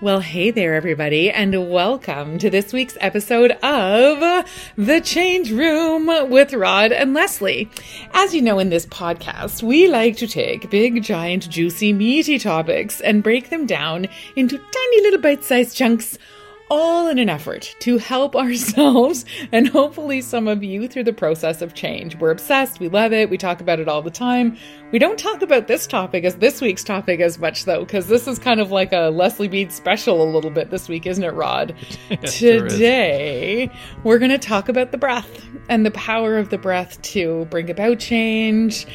Well, hey there, everybody, and welcome to this week's episode of The Change Room with Rod and Lesley. As you know, in this podcast, we like to take big, giant, juicy, meaty topics and break them down into tiny little bite sized chunks all in an effort to help ourselves and hopefully some of you through the process of change. We're obsessed, we love it, we talk about it all the time. We don't talk about this topic as this week's topic as much though, because this is kind of like a Lesley Bead special a little bit this week, isn't it, Rod? Today, we're going to talk about the breath and the power of the breath to bring about change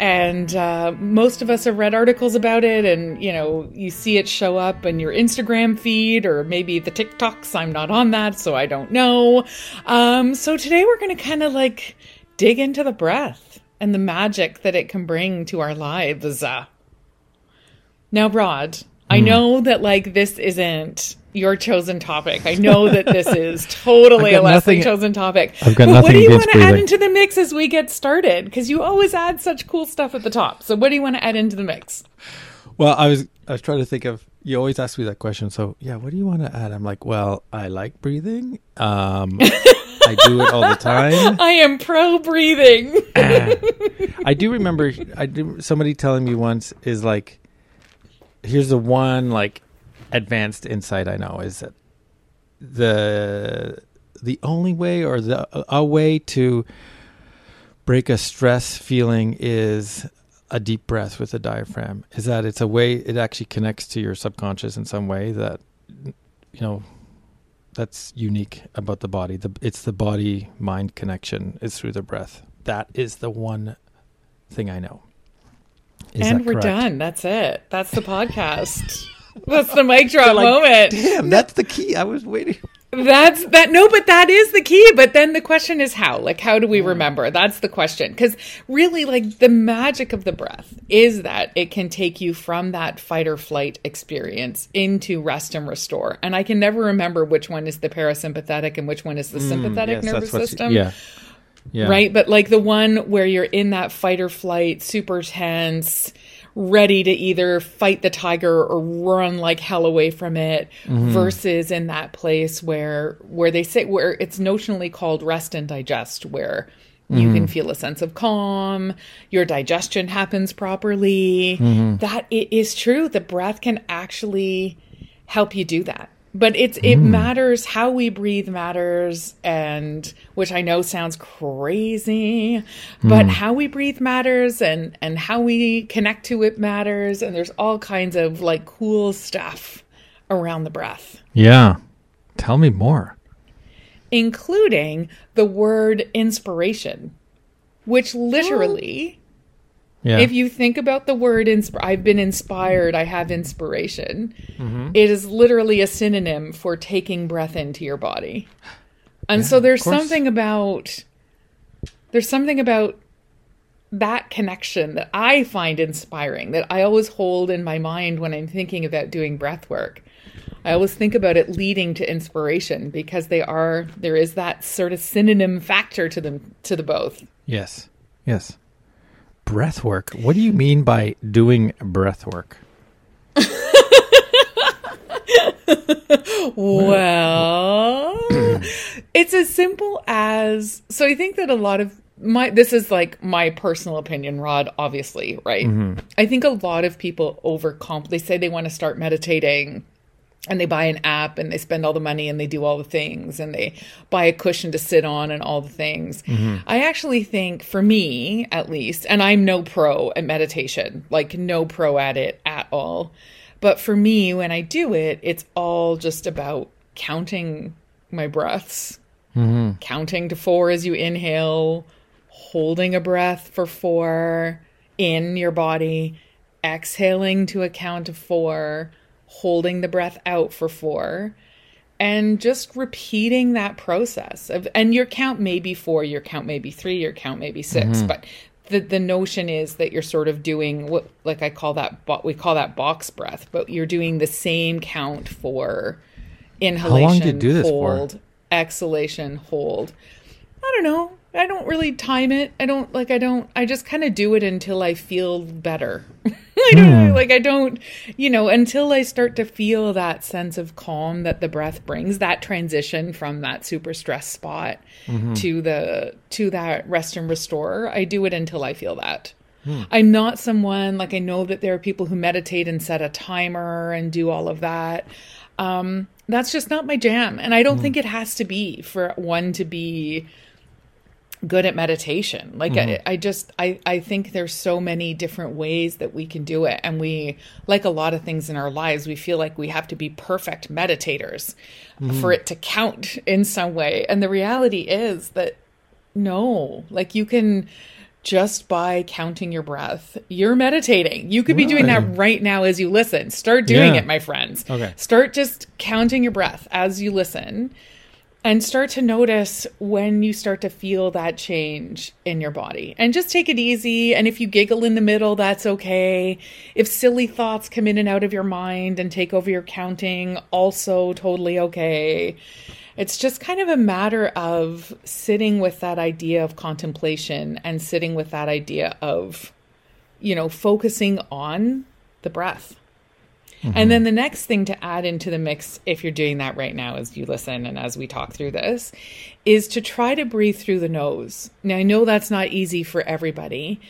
and uh, most of us have read articles about it and you know you see it show up in your instagram feed or maybe the tiktoks i'm not on that so i don't know um, so today we're going to kind of like dig into the breath and the magic that it can bring to our lives uh, now rod. I hmm. know that like this isn't your chosen topic. I know that this is totally a nothing, chosen topic. I've got but what do you want to add into the mix as we get started? Because you always add such cool stuff at the top. So what do you want to add into the mix? Well, I was I was trying to think of you always ask me that question. So yeah, what do you want to add? I'm like, well, I like breathing. Um, I do it all the time. I am pro breathing. I do remember I do somebody telling me once is like, here's the one like advanced insight I know is that the the only way or the a way to break a stress feeling is a deep breath with a diaphragm is that it's a way it actually connects to your subconscious in some way that you know that's unique about the body. The, it's the body mind connection is through the breath. That is the one thing i know is and we're done that's it that's the podcast That's the mic drop like, moment. Damn, that's the key. I was waiting. That's that. No, but that is the key. But then the question is how? Like, how do we remember? That's the question. Because really, like, the magic of the breath is that it can take you from that fight or flight experience into rest and restore. And I can never remember which one is the parasympathetic and which one is the mm, sympathetic yes, nervous system. yeah. Yeah. Right. But like the one where you're in that fight or flight, super tense ready to either fight the tiger or run like hell away from it mm-hmm. versus in that place where where they say where it's notionally called rest and digest where you mm-hmm. can feel a sense of calm your digestion happens properly mm-hmm. that it is true the breath can actually help you do that but it's it mm. matters how we breathe matters and which i know sounds crazy but mm. how we breathe matters and and how we connect to it matters and there's all kinds of like cool stuff around the breath yeah tell me more including the word inspiration which literally yeah. If you think about the word insp- I've been inspired, I have inspiration. Mm-hmm. It is literally a synonym for taking breath into your body. And yeah, so there's something about there's something about that connection that I find inspiring that I always hold in my mind when I'm thinking about doing breath work. I always think about it leading to inspiration because they are there is that sort of synonym factor to them to the both. Yes. Yes breath work. What do you mean by doing breath work? well, it's as simple as so I think that a lot of my this is like my personal opinion rod obviously right mm-hmm. i think a lot of people overcomp they say they want to start meditating and they buy an app and they spend all the money and they do all the things and they buy a cushion to sit on and all the things. Mm-hmm. I actually think, for me at least, and I'm no pro at meditation, like no pro at it at all. But for me, when I do it, it's all just about counting my breaths, mm-hmm. counting to four as you inhale, holding a breath for four in your body, exhaling to a count of four holding the breath out for four and just repeating that process of and your count may be four your count may be three your count may be 6 mm-hmm. but the the notion is that you're sort of doing what like i call that we call that box breath but you're doing the same count for inhalation How long do you do this hold for? exhalation hold i don't know I don't really time it. I don't like I don't I just kind of do it until I feel better. Hmm. I don't like I don't, you know, until I start to feel that sense of calm that the breath brings, that transition from that super stress spot mm-hmm. to the to that rest and restore. I do it until I feel that. Hmm. I'm not someone like I know that there are people who meditate and set a timer and do all of that. Um, that's just not my jam, and I don't hmm. think it has to be for one to be good at meditation. Like I, mm-hmm. I just I I think there's so many different ways that we can do it, and we like a lot of things in our lives, we feel like we have to be perfect meditators mm-hmm. for it to count in some way, and the reality is that no, like you can just by counting your breath, you're meditating. You could be doing that Right. right now as you listen. Start doing Yeah. it, my friends. Okay. Start just counting your breath as you listen and start to notice when you start to feel that change in your body. And just take it easy. And if you giggle in the middle, that's okay. If silly thoughts come in and out of your mind and take over your counting, also totally okay. It's just kind of a matter of sitting with that idea of contemplation and sitting with that idea of, you know, focusing on the breath. And then the next thing to add into the mix, if you're doing that right now as you listen and as we talk through this, is to try to breathe through the nose. Now, I know that's not easy for everybody,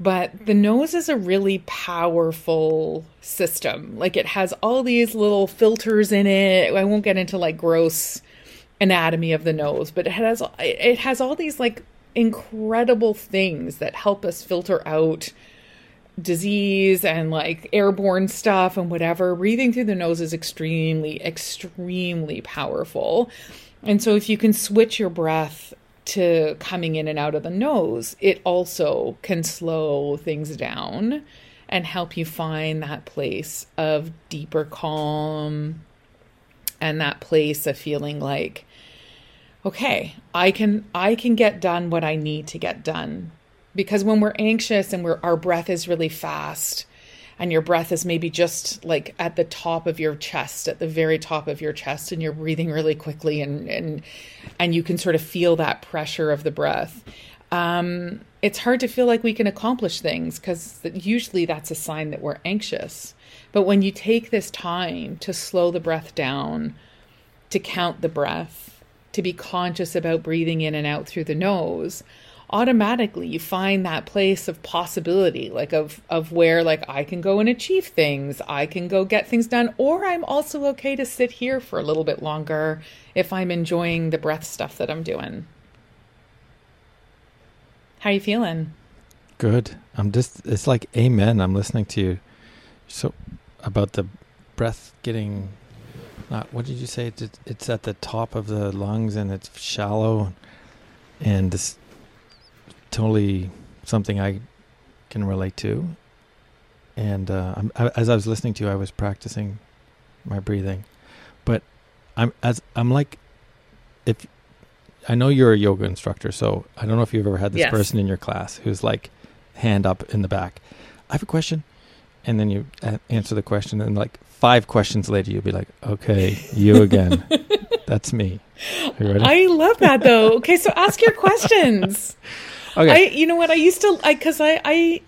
but the nose is a really powerful system. Like it has all these little filters in it. I won't get into like gross anatomy of the nose, but it has it has all these like incredible things that help us filter out disease and like airborne stuff and whatever, breathing through the nose is extremely, extremely powerful. And so if you can switch your breath to coming in and out of the nose, it also can slow things down and help you find that place of deeper calm and that place of feeling like okay i can i can get done what i need to get done because when we're anxious and we're our breath is really fast and your breath is maybe just like at the top of your chest at the very top of your chest and you're breathing really quickly and and and you can sort of feel that pressure of the breath um, it's hard to feel like we can accomplish things because usually that's a sign that we're anxious. But when you take this time to slow the breath down to count the breath, to be conscious about breathing in and out through the nose, automatically you find that place of possibility, like of of where like I can go and achieve things, I can go get things done, or I'm also okay to sit here for a little bit longer if I'm enjoying the breath stuff that I'm doing. How are you feeling? Good. I'm just. It's like amen. I'm listening to you. So about the breath getting. Not what did you say? It's, it's at the top of the lungs and it's shallow, and it's totally something I can relate to. And uh, I'm, I, as I was listening to you, I was practicing my breathing, but I'm as I'm like, if I know you're a yoga instructor, so I don't know if you've ever had this Yes. person in your class who's like hand up in the back. I have a question, and then you a- answer the question, and like five questions later, you'll be like, "Okay, you again." That's me. Are you ready? I love that though. Okay, so ask your questions. Okay. I, you know what? I used to, I, cause I, I,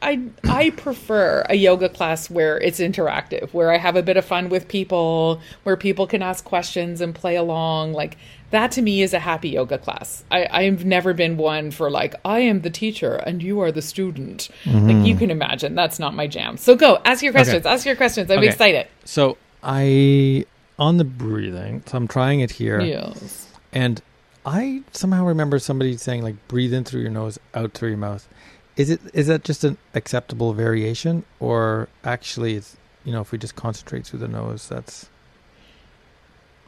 I, I prefer a yoga class where it's interactive, where I have a bit of fun with people, where people can ask questions and play along. Like that to me is a happy yoga class. I, I've never been one for like, I am the teacher and you are the student. Like you mm-hmm. can imagine that's not my jam. So go ask your questions. Ask your questions. I'm Okay. excited. so I on the breathing. So I'm trying it here. Yes. And I somehow remember somebody saying like breathe in through your nose, out through your mouth. Is it is that just an acceptable variation or actually it's you know if we just concentrate through the nose that's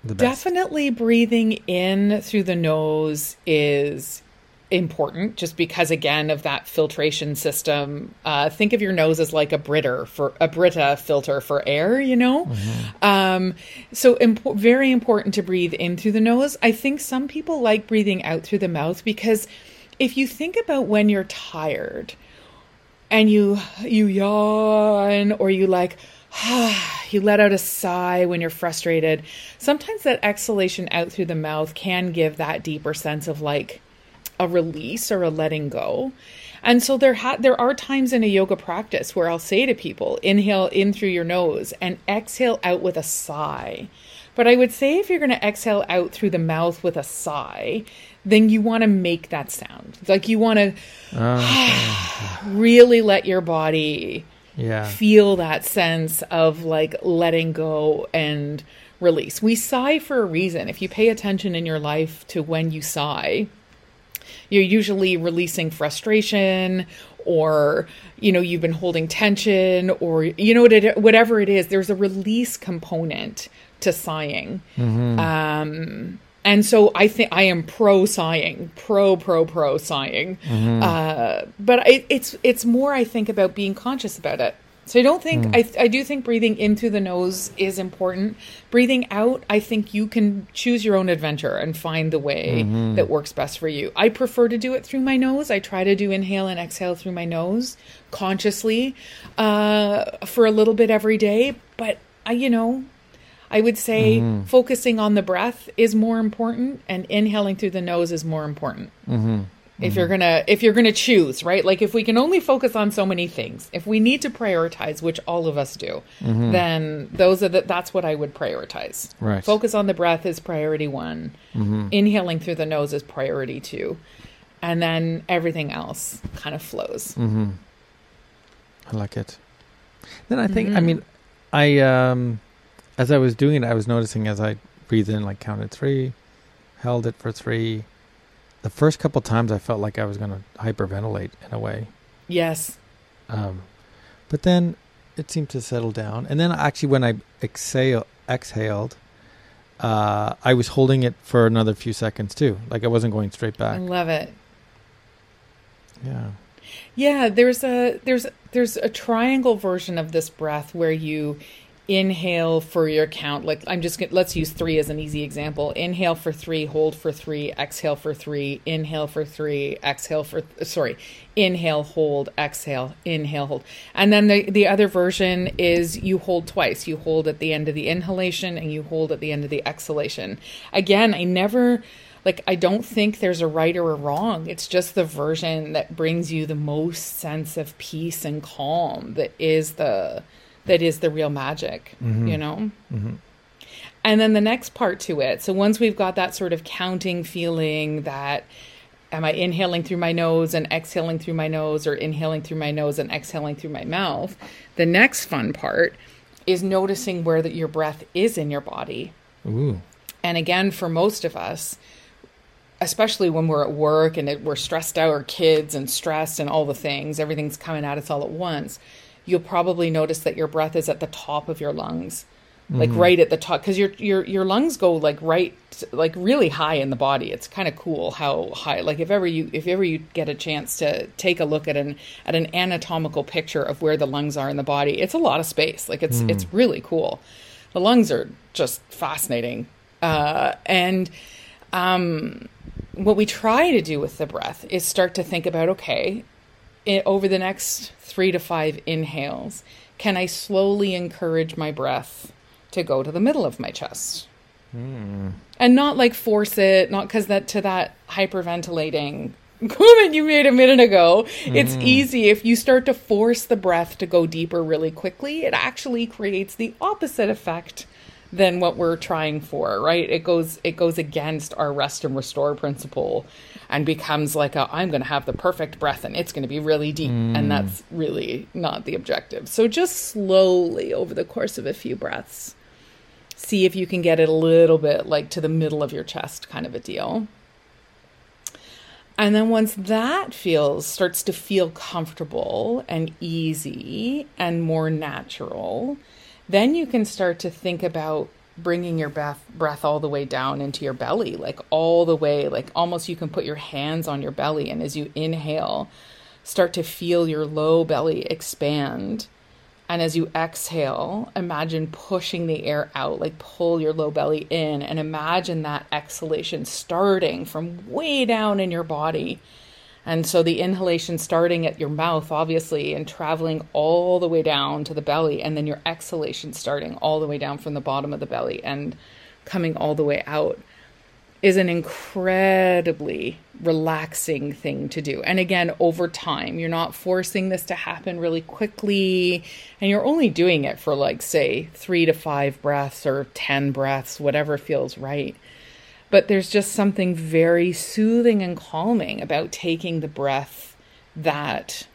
the best. Definitely breathing in through the nose is important just because again of that filtration system. Uh, think of your nose as like a britter for a brita filter for air you know? Um, so impo- very important to breathe in through the nose. I think some people like breathing out through the mouth because if you think about when you're tired and you you yawn or you like you let out a sigh when you're frustrated sometimes that exhalation out through the mouth can give that deeper sense of like a release or a letting go And so there ha- there are times in a yoga practice where I'll say to people, inhale in through your nose and exhale out with a sigh. But I would say if you're going to exhale out through the mouth with a sigh, then you want to make that sound. Like you want to really let your body Yeah. feel that sense of like letting go and release. We sigh for a reason. If you pay attention in your life to when you sigh, you're usually releasing frustration or you know you've been holding tension or you know what it, whatever it is there's a release component to sighing. Um and so i think i am pro sighing pro pro pro sighing. Uh but it, it's it's more i think about being conscious about it so I don't think hmm. I I do think breathing in through the nose is important. Breathing out, I think you can choose your own adventure and find the way mm-hmm. that works best for you. I prefer to do it through my nose. I try to do inhale and exhale through my nose consciously uh, for a little bit every day. But I, you know, I would say mm-hmm. focusing on the breath is more important, and inhaling through the nose is more important mm-hmm. If you're mm-hmm. gonna if you're gonna choose right? Like if we can only focus on so many things if we need to prioritize which all of us do mm-hmm. then those are the that's what i would prioritize. Right. focus on the breath is priority one. Mm-hmm. Inhaling through the nose is priority two. And then everything else kind of flows. I like it. Then I think I mean I um as I was doing it I was noticing as I breathed in like counted 3, held it for 3. The first couple times I felt like I was going to hyperventilate in a way. yes Um but then it seemed to settle down. And then actually when I exhale exhaled uh I was holding it for another few seconds too. Like I wasn't going straight back. i love it Yeah. Yeah, there's a there's there's a triangle version of this breath where you inhale for your count. Like I'm just gonna, let's use 3 as an easy example. Inhale for 3, hold for 3, exhale for 3, inhale for 3, exhale for sorry. Inhale, hold, exhale, inhale, hold. And then the the other version is you hold twice. You hold at the end of the inhalation and you hold at the end of the exhalation. Again, I never like I don't think there's a right or a wrong. It's just the version that brings you the most sense of peace and calm that is the that is the real magic, mm-hmm. you know? Mm-hmm. And then the next part to it. So once we've got that sort of counting feeling that am I inhaling through my nose and exhaling through my nose or inhaling through my nose and exhaling through my mouth, the next fun part is noticing where that your breath is in your body. Ooh. And again, for most of us, especially when we're at work and it, we're stressed out, or kids and stressed and all the things, everything's coming at us all at once, you'll probably notice that your breath is at the top of your lungs. Like right at the top, because your your your lungs go like right, like really high in the body. It's kind of cool how high. Like if ever you if ever you get a chance to take a look at an at an anatomical picture of where the lungs are in the body, it's a lot of space. Like it's it's really cool. The lungs are just fascinating, uh, and um, what we try to do with the breath is start to think about okay, i over the next three to five inhales, can I slowly encourage my breath to go to the middle of my chest? Hmm. And not like force it, not because that to that hyperventilating comment you made a minute ago. It's hmm. easy if you start to force the breath to go deeper really quickly, it actually creates the opposite effect than what we're trying for, right? It goes it goes against our rest and restore principle and becomes like a I'm going to have the perfect breath and it's going to be really deep and mm. that's really not the objective. So just slowly over the course of a few breaths see if you can get it a little bit like to the middle of your chest kind of a deal. And then once that feels starts to feel comfortable and easy and more natural, then you can start to think about bringing your breath breath all the way down into your belly, like all the way, like almost you can put your hands on your belly and as you inhale, start to feel your low belly expand. And as you exhale, imagine pushing the air out, like pull your low belly in, and imagine that exhalation starting from way down in your body. And so the inhalation starting at your mouth, obviously, and traveling all the way down to the belly, and then your exhalation starting all the way down from the bottom of the belly and coming all the way out. is an incredibly relaxing thing to do. And again, over time, you're not forcing this to happen really quickly. And you're only doing it for, like, say, three to five breaths or 10 breaths, whatever feels right. But there's just something very soothing and calming about taking the breath that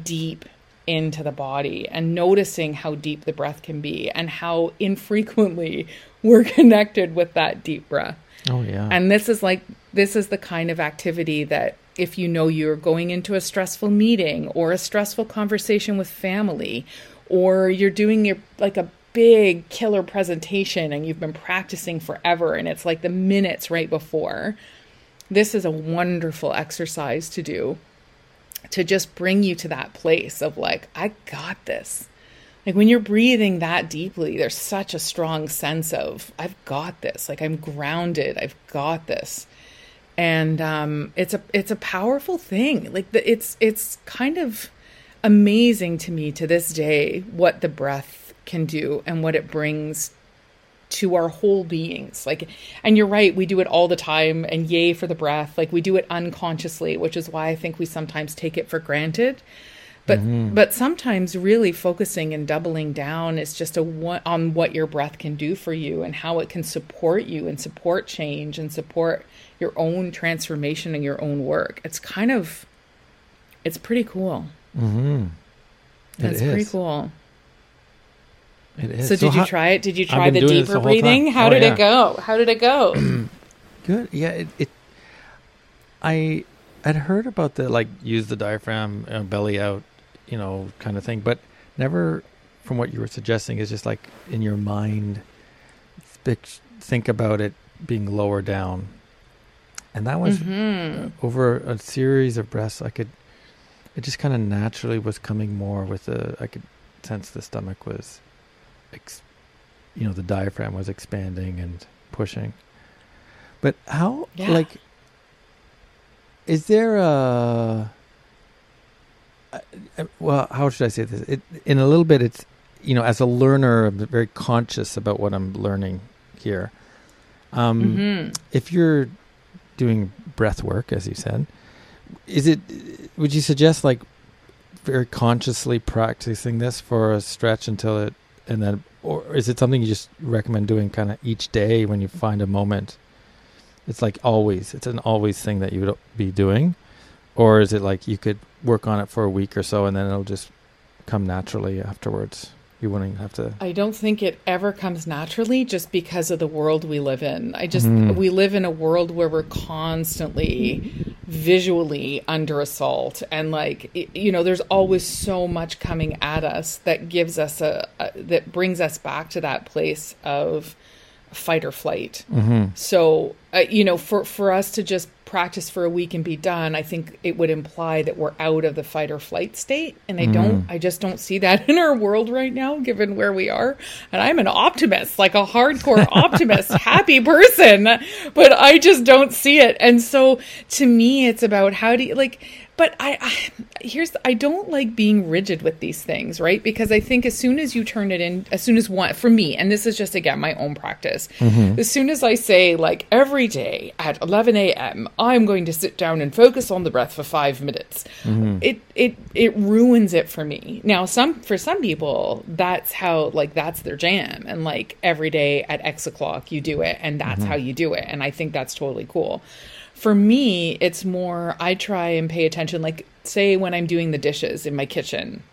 deep into the body and noticing how deep the breath can be and how infrequently we're connected with that deep breath. Oh yeah. And this is like this is the kind of activity that if you know you're going into a stressful meeting or a stressful conversation with family or you're doing your like a big killer presentation and you've been practicing forever and it's like the minutes right before this is a wonderful exercise to do to just bring you to that place of like I got this like when you're breathing that deeply, there's such a strong sense of I've got this. Like I'm grounded. I've got this. And um, it's a it's a powerful thing. Like the, it's it's kind of amazing to me to this day what the breath can do and what it brings to our whole beings. Like, and you're right, we do it all the time, and yay for the breath. Like, we do it unconsciously, which is why I think we sometimes take it for granted but mm-hmm. but sometimes really focusing and doubling down is just a one on what your breath can do for you and how it can support you and support change and support your own transformation and your own work it's kind of it's pretty cool mm-hmm. that's pretty cool it is. So, did so you try it? Did you try the deeper the breathing? How oh, did yeah. it go? How did it go? Good. Yeah. It, it, I I'd heard about the like use the diaphragm, uh, belly out you know, kind of thing. But never, from what you were suggesting, is just like in your mind, think about it being lower down. And that was mm-hmm. over a series of breaths. I could, it just kind of naturally was coming more with the. I could sense the stomach was, ex, you know, the diaphragm was expanding and pushing. But how, yeah. like, is there a well, how should I say this? It, in a little bit, it's you know, as a learner, I'm very conscious about what I'm learning here. Um, mm-hmm. If you're doing breath work, as you said, is it? Would you suggest like very consciously practicing this for a stretch until it, and then, or is it something you just recommend doing kind of each day when you find a moment? It's like always. It's an always thing that you would be doing, or is it like you could work on it for a week or so and then it'll just come naturally afterwards? You wouldn't have to. I don't think it ever comes naturally just because of the world we live in. I just, mm. we live in a world where we're constantly visually under assault. And like, you know, there's always so much coming at us that gives us a, a that brings us back to that place of fight or flight. Mm-hmm. So, uh, you know, for, for us to just practice for a week and be done, I think it would imply that we're out of the fight or flight state. And I mm. don't, I just don't see that in our world right now, given where we are. And I'm an optimist, like a hardcore optimist, happy person, but I just don't see it. And so to me, it's about how do you, like, but I, I here's I don't like being rigid with these things, right? Because I think as soon as you turn it in, as soon as one for me, and this is just again my own practice, mm-hmm. as soon as I say like every day at 11 a.m. I'm going to sit down and focus on the breath for five minutes, mm-hmm. it it it ruins it for me. Now, some for some people that's how like that's their jam, and like every day at X o'clock you do it, and that's mm-hmm. how you do it, and I think that's totally cool for me, it's more I try and pay attention. Like, say, when I'm doing the dishes in my kitchen,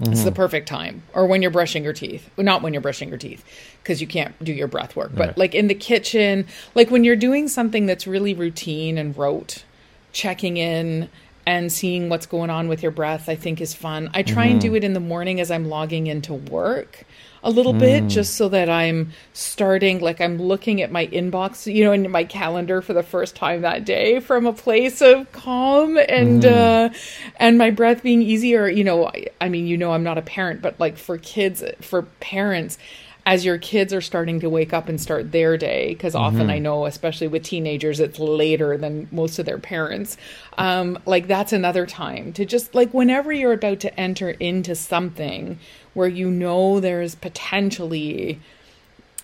mm-hmm. it's the mm-hmm. perfect time. Or when you're brushing your teeth. Well, not when you're brushing your teeth, because you can't do your breath work. But like in the kitchen, like when you're doing something that's really routine and rote, checking in and seeing what's going on with your breath, I think is fun. I try mm-hmm. and do it in the morning as I'm logging into work a little mm. bit just so that I'm starting like I'm looking at my inbox, you know, in my calendar for the first time that day from a place of calm and mm. uh and my breath being easier, you know, I, I mean, you know I'm not a parent, but like for kids, for parents, as your kids are starting to wake up and start their day, because often mm-hmm. I know, especially with teenagers, it's later than most of their parents. Um, like that's another time to just like whenever you're about to enter into something where you know there's potentially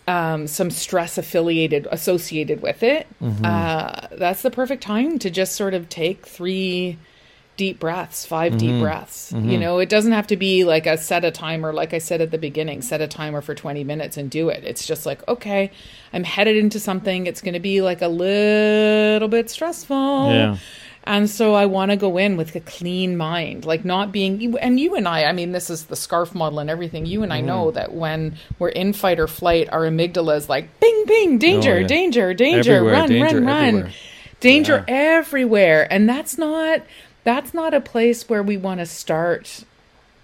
um, some stress affiliated associated with it, uh, that's the perfect time to just sort of take three deep breaths, 5 deep breaths. You know, it doesn't have to be like a set a timer, like I said at the beginning, set a timer for 20 minutes and do it. It's just like, okay, I'm headed into something. It's going to be like a little bit stressful. Yeah. And so I want to go in with a clean mind, like not being, and you and I, I mean, this is the scarf model and everything. You and I know Mm-hmm. that when we're in fight or flight, our amygdala is like, bing, bing, danger, Oh, yeah. danger, danger, Everywhere, run, danger run, run, everywhere. danger everywhere. And that's not, that's not a place where we want to start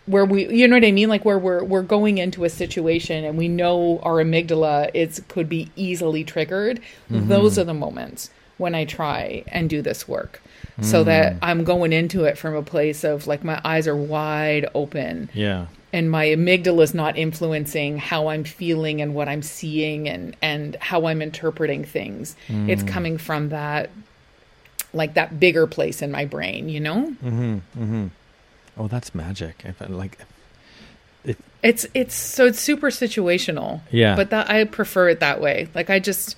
where we you know what I mean like where we're we're going into a situation and we know our amygdala is could be easily triggered Mm-hmm. those are the moments when I try and do this work so Mm. that I'm going into it from a place of like my eyes are wide open Yeah. and my amygdala is not influencing how I'm feeling and what I'm seeing and and how I'm interpreting things it's Mm. coming from that like that bigger place in my brain you know Mhm. Mhm. Oh, that's magic. If I, like, It's it's so it's super situational. Yeah. But that I prefer it that way. Like I just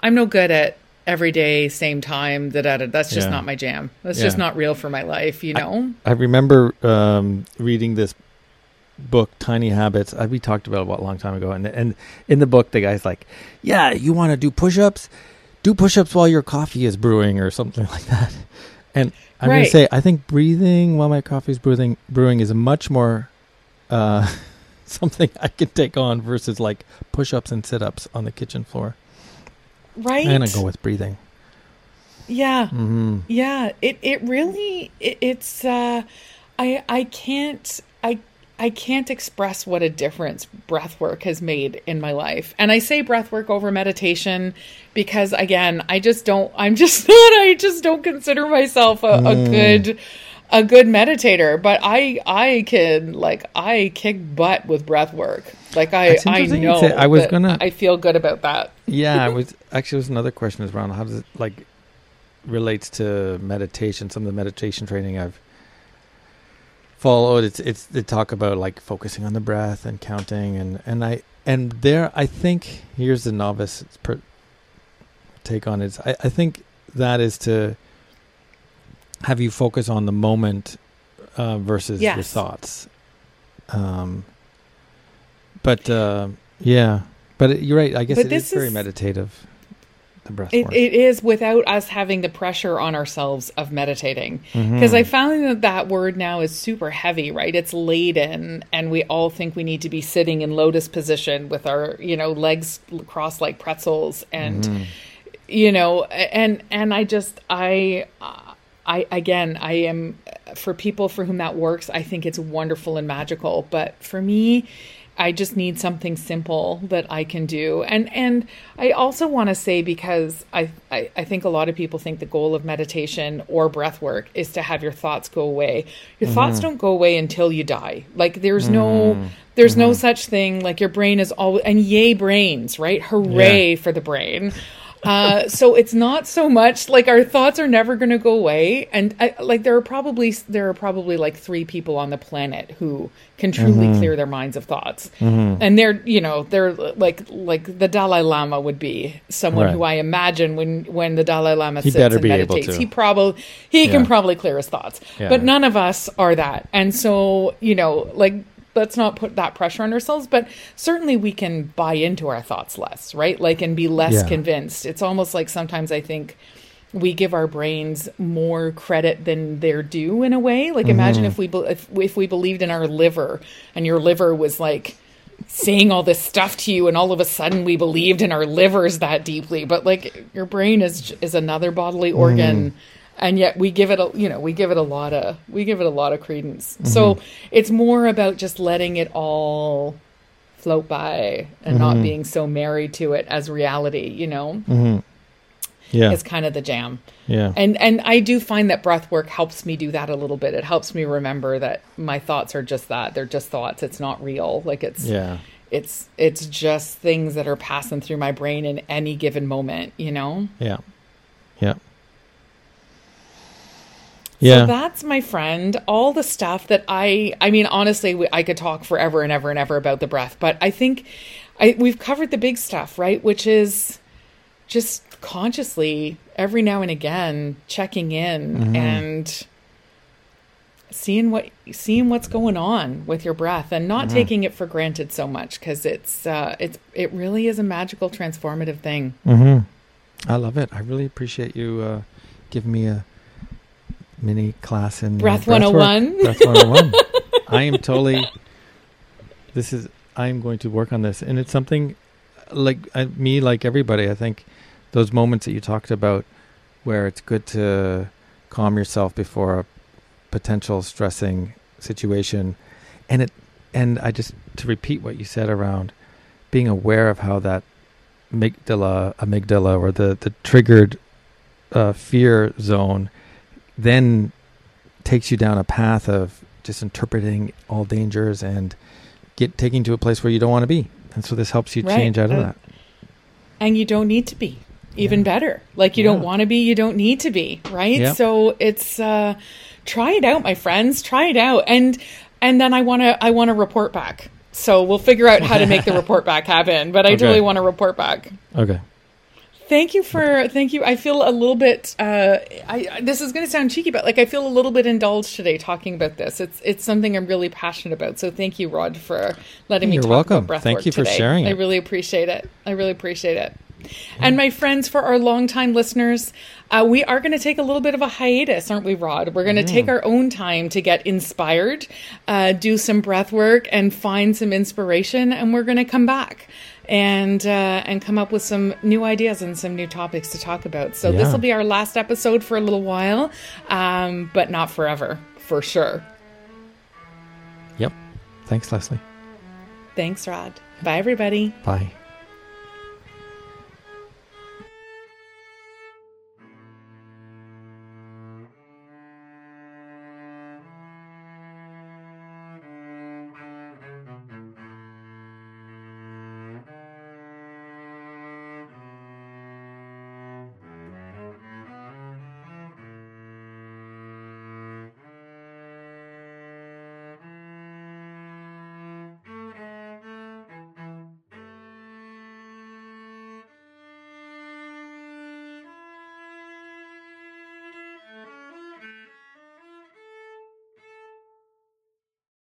I'm no good at every day, same time, da da da. That's just Yeah. not my jam. That's just not real for my life, you know? I remember um, reading this book, Tiny Habits. I, we talked about it a long time ago, and and in the book, the guy's like, "Yeah, you want to do push-ups? Do push-ups while your coffee is brewing, or something like that." And I'm Right. gonna say, I think breathing while my coffee is brewing brewing is much more uh, something I can take on versus like push-ups and sit-ups on the kitchen floor. Right? I'm gonna go with breathing. yeah. hmm Yeah. It it really it, it's uh I I can't I I can't express what a difference breath work has made in my life. And I say breath work over meditation because again, I just don't I'm just not I just don't consider myself a, a mm. good a good meditator, but I I can like I kick butt with breath work. Like I I know I was gonna- I feel good about that. Yeah, I was actually was another question is around how does it like relates to meditation. Some of the meditation training I've followed, it's it's they talk about like focusing on the breath and counting and and I and there I think here's the novice per, take on it. I I think that is to have you focus on the moment uh, versus your thoughts. Um, but uh, yeah, but it, you're right. I guess But it is very is- meditative. The breath It, it is without us having the pressure on ourselves of meditating. Because Mm-hmm. I found that that word now is super heavy, right? It's laden, and we all think we need to be sitting in lotus position with our, you know, legs crossed like pretzels, and Mm-hmm. you know, and and I just I. I again, I am for people for whom that works. I think it's wonderful and magical. But for me, I just need something simple that I can do. And and I also want to say because I, I I think a lot of people think the goal of meditation or breath work is to have your thoughts go away. Your mm-hmm. thoughts don't go away until you die. Like there's no mm-hmm. there's no mm-hmm. such thing like your brain is always and yay brains, right? Hooray for the brain. Uh, so it's not so much like our thoughts are never going to go away, and I, like there are probably there are probably like three people on the planet who can truly clear their minds of thoughts, and they're you know they're like like the Dalai Lama would be someone Right. who I imagine when when the Dalai Lama He sits and be able meditates, to. he probably he can probably clear his thoughts, Yeah. but none of us are that, and so you know like let's not put that pressure on ourselves but certainly we can buy into our thoughts less right like and be less Yeah. convinced it's almost like sometimes i think we give our brains more credit than they're due in a way like imagine Mm-hmm. if we be- if, if we believed in our liver and your liver was like saying all this stuff to you and all of a sudden we believed in our livers that deeply but like your brain is is another bodily Mm. And yet we give it a you know we give it a lot of we give it a lot of credence Mm-hmm. so it's more about just letting it all float by and Mm-hmm. not being so married to it as reality you know yeah, is kind of the jam yeah, and and I do find that breath work helps me do that a little bit. It helps me remember that my thoughts are just that. They're just thoughts. It's not real. Like it's yeah. it's it's just things that are passing through my brain in any given moment, you know? Yeah. Yeah. Yeah. So that's my friend. All the stuff that I, I mean, honestly, we- I could talk forever and ever and ever about the breath, but I think I we've covered the big stuff, right? Which is just consciously every now and again checking in Mm-hmm. and seeing what seeing what's going on with your breath and Mm-hmm. not taking it for granted so much because it's uh, it's it really is a magical transformative thing. Mm-hmm. I love it. I really appreciate you uh, giving me a mini class in Breath work. 101. Breath 101. I am totally. This is. I am going to work on this, and it's something like I, me, like everybody. I think those moments that you talked about, where it's good to calm yourself before a potential stressing situation, and it, and I just to repeat what you said around being aware of how that amygdala, amygdala, or the the triggered uh, fear zone, then takes you down a path of just interpreting all dangers and get taking to a place where you don't want to be. And so this helps you Right. change out of Uh, that. and you don't need to be even Yeah. better like you Yeah. don't want to be you don't need to be right Yep. so it's uh try it out my friends try it out and and then i want to i want to report back so we'll figure out how to make the report back happen but i Okay. totally want to report back Okay. Thank you for thank you. I feel a little bit uh i this is going to sound cheeky but like i feel a little bit indulged today talking about this. It's it's something i'm really passionate about so thank you rod for letting me You're talk welcome. Thank you for today. sharing i really appreciate it. I really appreciate it. And my friends, for our longtime listeners, uh, we are going to take a little bit of a hiatus, aren't we, Rod? We're going to take our own time to get inspired, uh, do some breath work, and find some inspiration, and we're going to come back and uh, and come up with some new ideas and some new topics to talk about. So this will be our last episode for a little while, um, but not forever, for sure. Yep. Thanks, Lesley. Thanks, Rod. Bye, everybody. Bye.